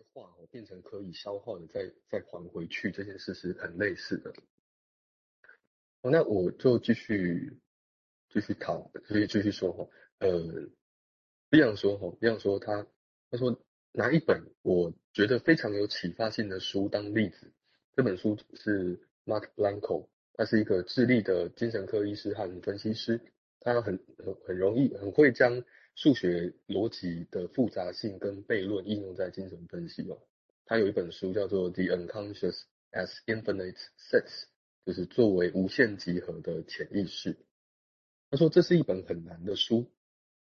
些话哦变成可以消化的，再再还回去，这件事是很类似的。好，那我就继续继续讨，继续继续说哈，呃，这样说哈，这样说他他说拿一本我觉得非常有启发性的书当例子，这本书是 Mark Blanco，他是一个智利的精神科医师和分析师，他很很很容易很会将数学逻辑的复杂性跟悖论应用在精神分析哦。他有一本书叫做 The Unconscious as Infinite Set。就是作为无限集合的潜意识，他说这是一本很难的书。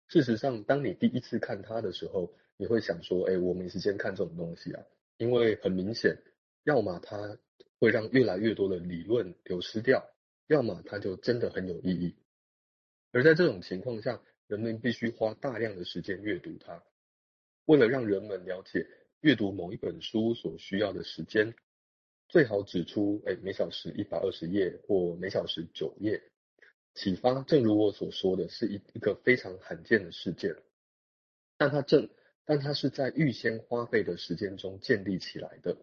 事实上，当你第一次看它的时候，你会想说：“哎，我没时间看这种东西啊！”因为很明显，要么它会让越来越多的理论流失掉，要么它就真的很有意义。而在这种情况下，人们必须花大量的时间阅读它。为了让人们了解阅读某一本书所需要的时间。最好指出，哎，每小时一百二十页或每小时九页。启发，正如我所说的是一一个非常罕见的事件，但它正，但它是在预先花费的时间中建立起来的，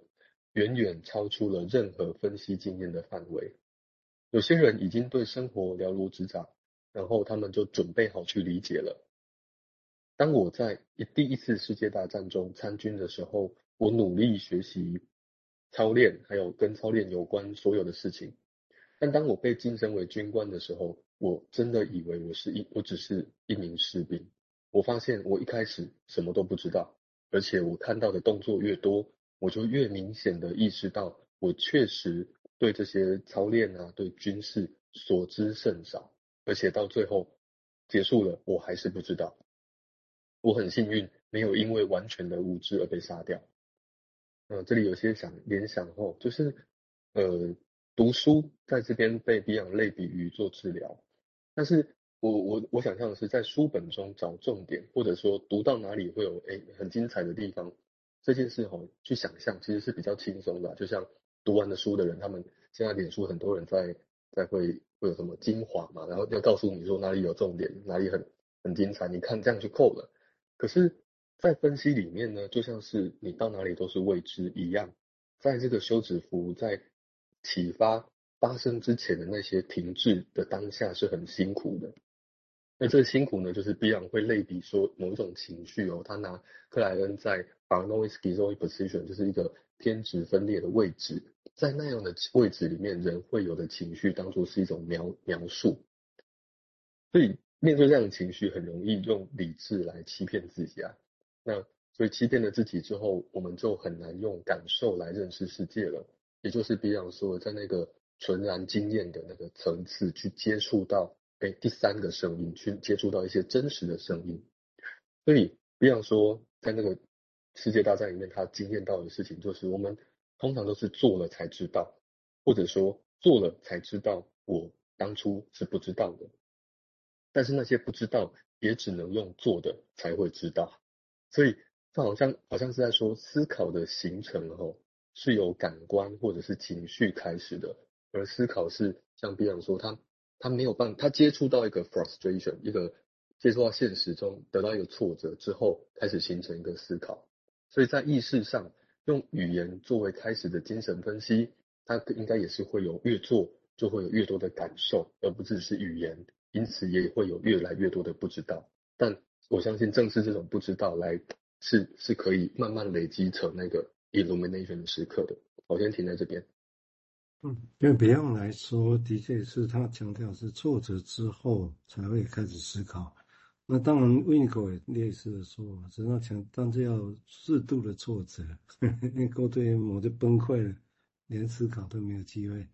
远远超出了任何分析经验的范围。有些人已经对生活了如指掌，然后他们就准备好去理解了。当我在第一次世界大战中参军的时候，我努力学习。操练还有跟操练有关所有的事情，但当我被晋升为军官的时候，我真的以为我是一，我只是一名士兵。我发现我一开始什么都不知道，而且我看到的动作越多，我就越明显的意识到，我确实对这些操练啊，对军事所知甚少，而且到最后结束了，我还是不知道。我很幸运，没有因为完全的无知而被杀掉。呃，这里有些想联想哦，就是呃，读书在这边被 Beyond 类比于做治疗，但是我我我想象的是在书本中找重点，或者说读到哪里会有诶很精彩的地方，这件事哦，去想象其实是比较轻松的，就像读完的书的人，他们现在脸书很多人在在会会有什么精华嘛，然后要告诉你说哪里有重点，哪里很很精彩，你看这样就够了，可是。在分析里面呢，就像是你到哪里都是未知一样，在这个休止符在启发发生之前的那些停滞的当下是很辛苦的。那这个辛苦呢，就是必然会类比说某一种情绪哦，他拿克莱恩在 Paranoid Schizoid Position，就是一个偏执分裂的位置，在那样的位置里面，人会有的情绪当作是一种描描述，所以面对这样的情绪，很容易用理智来欺骗自己啊。那所以欺骗了自己之后，我们就很难用感受来认识世界了。也就是比方说，在那个纯然经验的那个层次去接触到，哎，第三个声音，去接触到一些真实的声音。所以比方说，在那个世界大战里面，他经验到的事情就是，我们通常都是做了才知道，或者说做了才知道，我当初是不知道的。但是那些不知道，也只能用做的才会知道。所以，这好像好像是在说，思考的形成哦，是由感官或者是情绪开始的，而思考是像 Beyond 说，他他没有办法，他接触到一个 frustration，一个接触到现实中得到一个挫折之后，开始形成一个思考。所以在意识上，用语言作为开始的精神分析，它应该也是会有越做就会有越多的感受，而不只是语言，因此也会有越来越多的不知道，但。我相信正是这种不知道来是是可以慢慢累积成那个 illumination 的时刻的。我先停在这边。嗯，因为 Beyond 来说，的确是他强调是挫折之后才会开始思考。那当然胃口也类似的说，只要强，但是要适度的挫折，因为过对某就崩溃了，连思考都没有机会。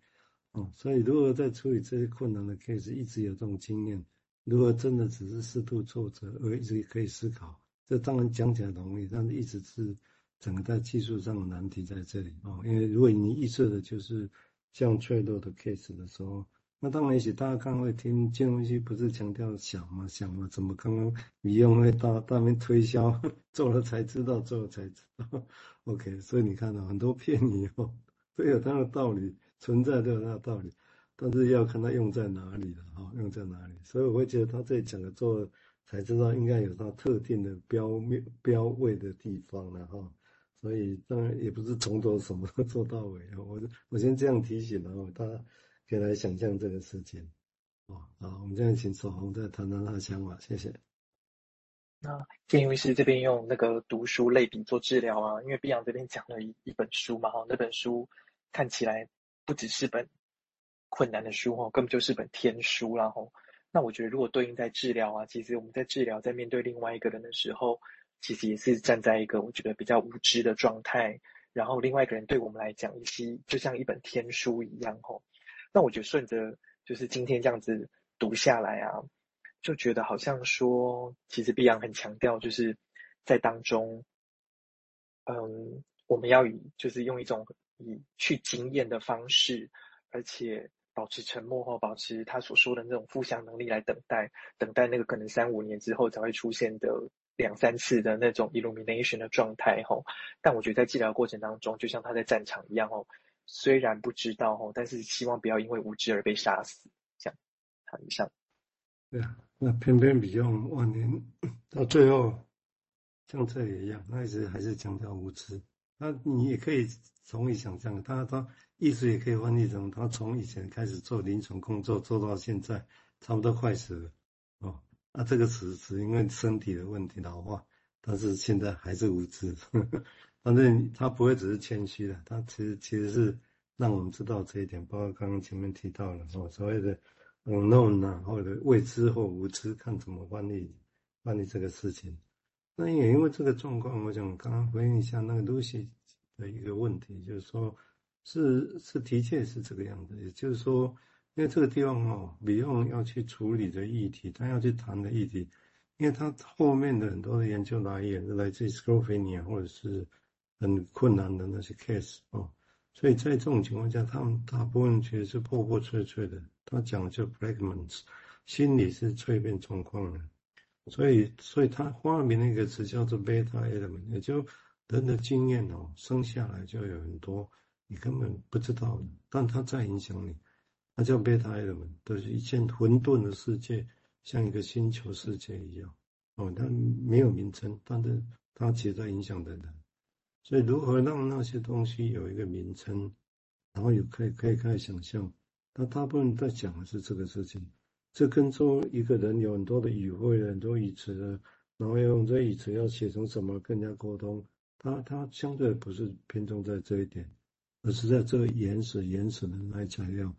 哦，所以如果在处理这些困难的 case，一直有这种经验。如果真的只是适度挫折而一直可以思考，这当然讲起来容易，但是一直是整个在技术上的难题在这里啊。因为如果你预设的就是像脆弱的 case 的时候，那当然也许大家刚刚会听金融分析不是强调想吗？想吗？怎么刚刚你用会大大面推销，做了才知道，做了才知道。OK，所以你看到很多骗你哦，都有它的道理，存在都有它的道理。但是要看它用在哪里了哈，用在哪里，所以我会觉得他这里讲的做才知道应该有它特定的标面标位的地方了哈。所以当然也不是从头什么都做到尾。我我先这样提醒然后大家可以来想象这个事情。哦，好，我们现在请守红再谈谈他的想法，谢谢。那建议是这边用那个读书类比做治疗啊，因为碧阳这边讲了一一本书嘛，哈，那本书看起来不只是本困难的书哦，根本就是本天书啦吼。那我觉得如果对应在治疗啊，其实我们在治疗，在面对另外一个人的时候，其实也是站在一个我觉得比较无知的状态，然后另外一个人对我们来讲，也是就像一本天书一样吼。那我觉得顺着就是今天这样子读下来啊。就觉得好像说，其实碧阳很强调，就是在当中，嗯，我们要以就是用一种以去经验的方式，而且保持沉默或保持他所说的那种负向能力来等待，等待那个可能三五年之后才会出现的两三次的那种 illumination 的状态吼。但我觉得在治疗过程当中，就像他在战场一样哦，虽然不知道哦，但是希望不要因为无知而被杀死。这样，好，以上。对啊，那偏偏比用万年到最后，像这也一样，那一直还是强调无知。那你也可以从你想象，他他意思也可以翻译成他从以前开始做临床工作做到现在，差不多快死了哦。那这个词只因为身体的问题老化，但是现在还是无知。呵呵，反正他不会只是谦虚的，他其实其实是让我们知道这一点，包括刚刚前面提到了哦，所谓的。unknown 啊，或者未知或无知，看怎么翻译翻译这个事情。那也因为这个状况，我想刚刚回应一下那个 Lucy 的一个问题，就是说，是是的确是这个样子。也就是说，因为这个地方哦，Beyond 要去处理的议题，他要去谈的议题，因为他后面的很多的研究来源是来自 Schizophrenia 或者是很困难的那些 case 哦。所以在这种情况下，他们大部分其实是破破碎碎的。他讲的就 fragments，心理是脆片状况的。所以，所以他发明了一个词叫做 beta element，也就人的经验哦，生下来就有很多你根本不知道的，但它在影响你。它叫 beta element，都是一件混沌的世界，像一个星球世界一样哦，它没有名称，但是它其实在影响的人。所以，如何让那些东西有一个名称，然后有可以可以开始想象，他大部分在讲的是这个事情。这跟说一个人有很多的语汇、很多语词，然后要用这语词要写成什么跟人家沟通，他他相对不是偏重在这一点，而是在这个原始原始的来材料，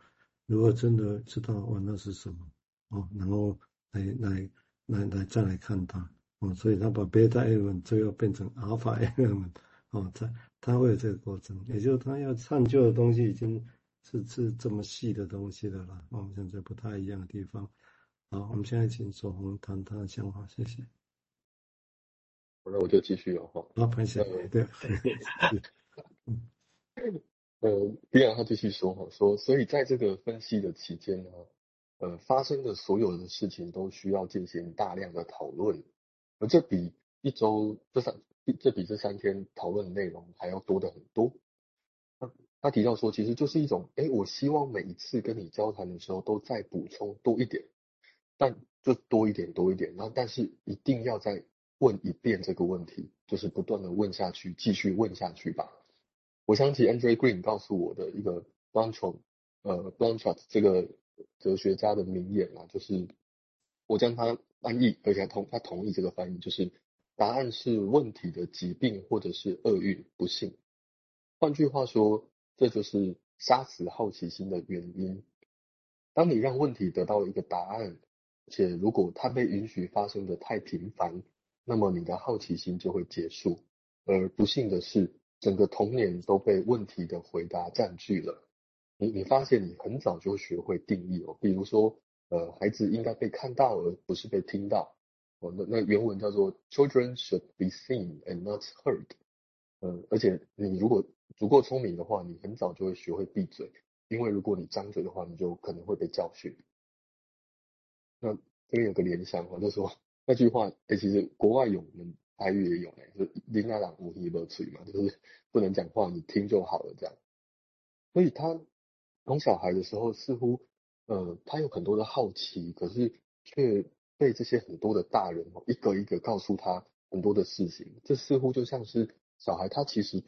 如果真的知道哦那是什么哦，然后来来来来再来看它哦，所以他把 beta element 最后变成 alpha element。哦，他他会有这个过程，也就是他要探究的东西已经是是这么细的东西的了。我们现在不太一样的地方。好，我们现在请左红谈他的想法，谢谢。好，那我就继续了哈。好，潘先生，对。呃，碧阳他继续说哈，说所以在这个分析的期间呢，呃，发生的所有的事情都需要进行大量的讨论，而这比一周这三。这比这三天讨论的内容还要多得很多。他他提到说，其实就是一种，哎，我希望每一次跟你交谈的时候都再补充多一点，但就多一点多一点，然后但是一定要再问一遍这个问题，就是不断的问下去，继续问下去吧。我想起 Andre Green 告诉我的一个 b l a n c h a r 呃 b l a n c h a r 这个哲学家的名言啊，就是我将它翻译，而且他同他同意这个翻译，就是。答案是问题的疾病，或者是厄运、不幸。换句话说，这就是杀死好奇心的原因。当你让问题得到一个答案，且如果它被允许发生的太频繁，那么你的好奇心就会结束。而不幸的是，整个童年都被问题的回答占据了。你你发现你很早就学会定义哦，比如说，呃，孩子应该被看到，而不是被听到。哦，那那原文叫做 “Children should be seen and not heard”。嗯，而且你如果足够聪明的话，你很早就会学会闭嘴，因为如果你张嘴的话，你就可能会被教训。那这边有个联想我，就说那句话，哎，其实国外有，我们台语也有哎，就“林阿朗无一不嘴”嘛，就是不能讲话，你听就好了这样。所以他当小孩的时候，似乎呃，他有很多的好奇，可是却。被这些很多的大人哦，一个一个告诉他很多的事情，这似乎就像是小孩他其实对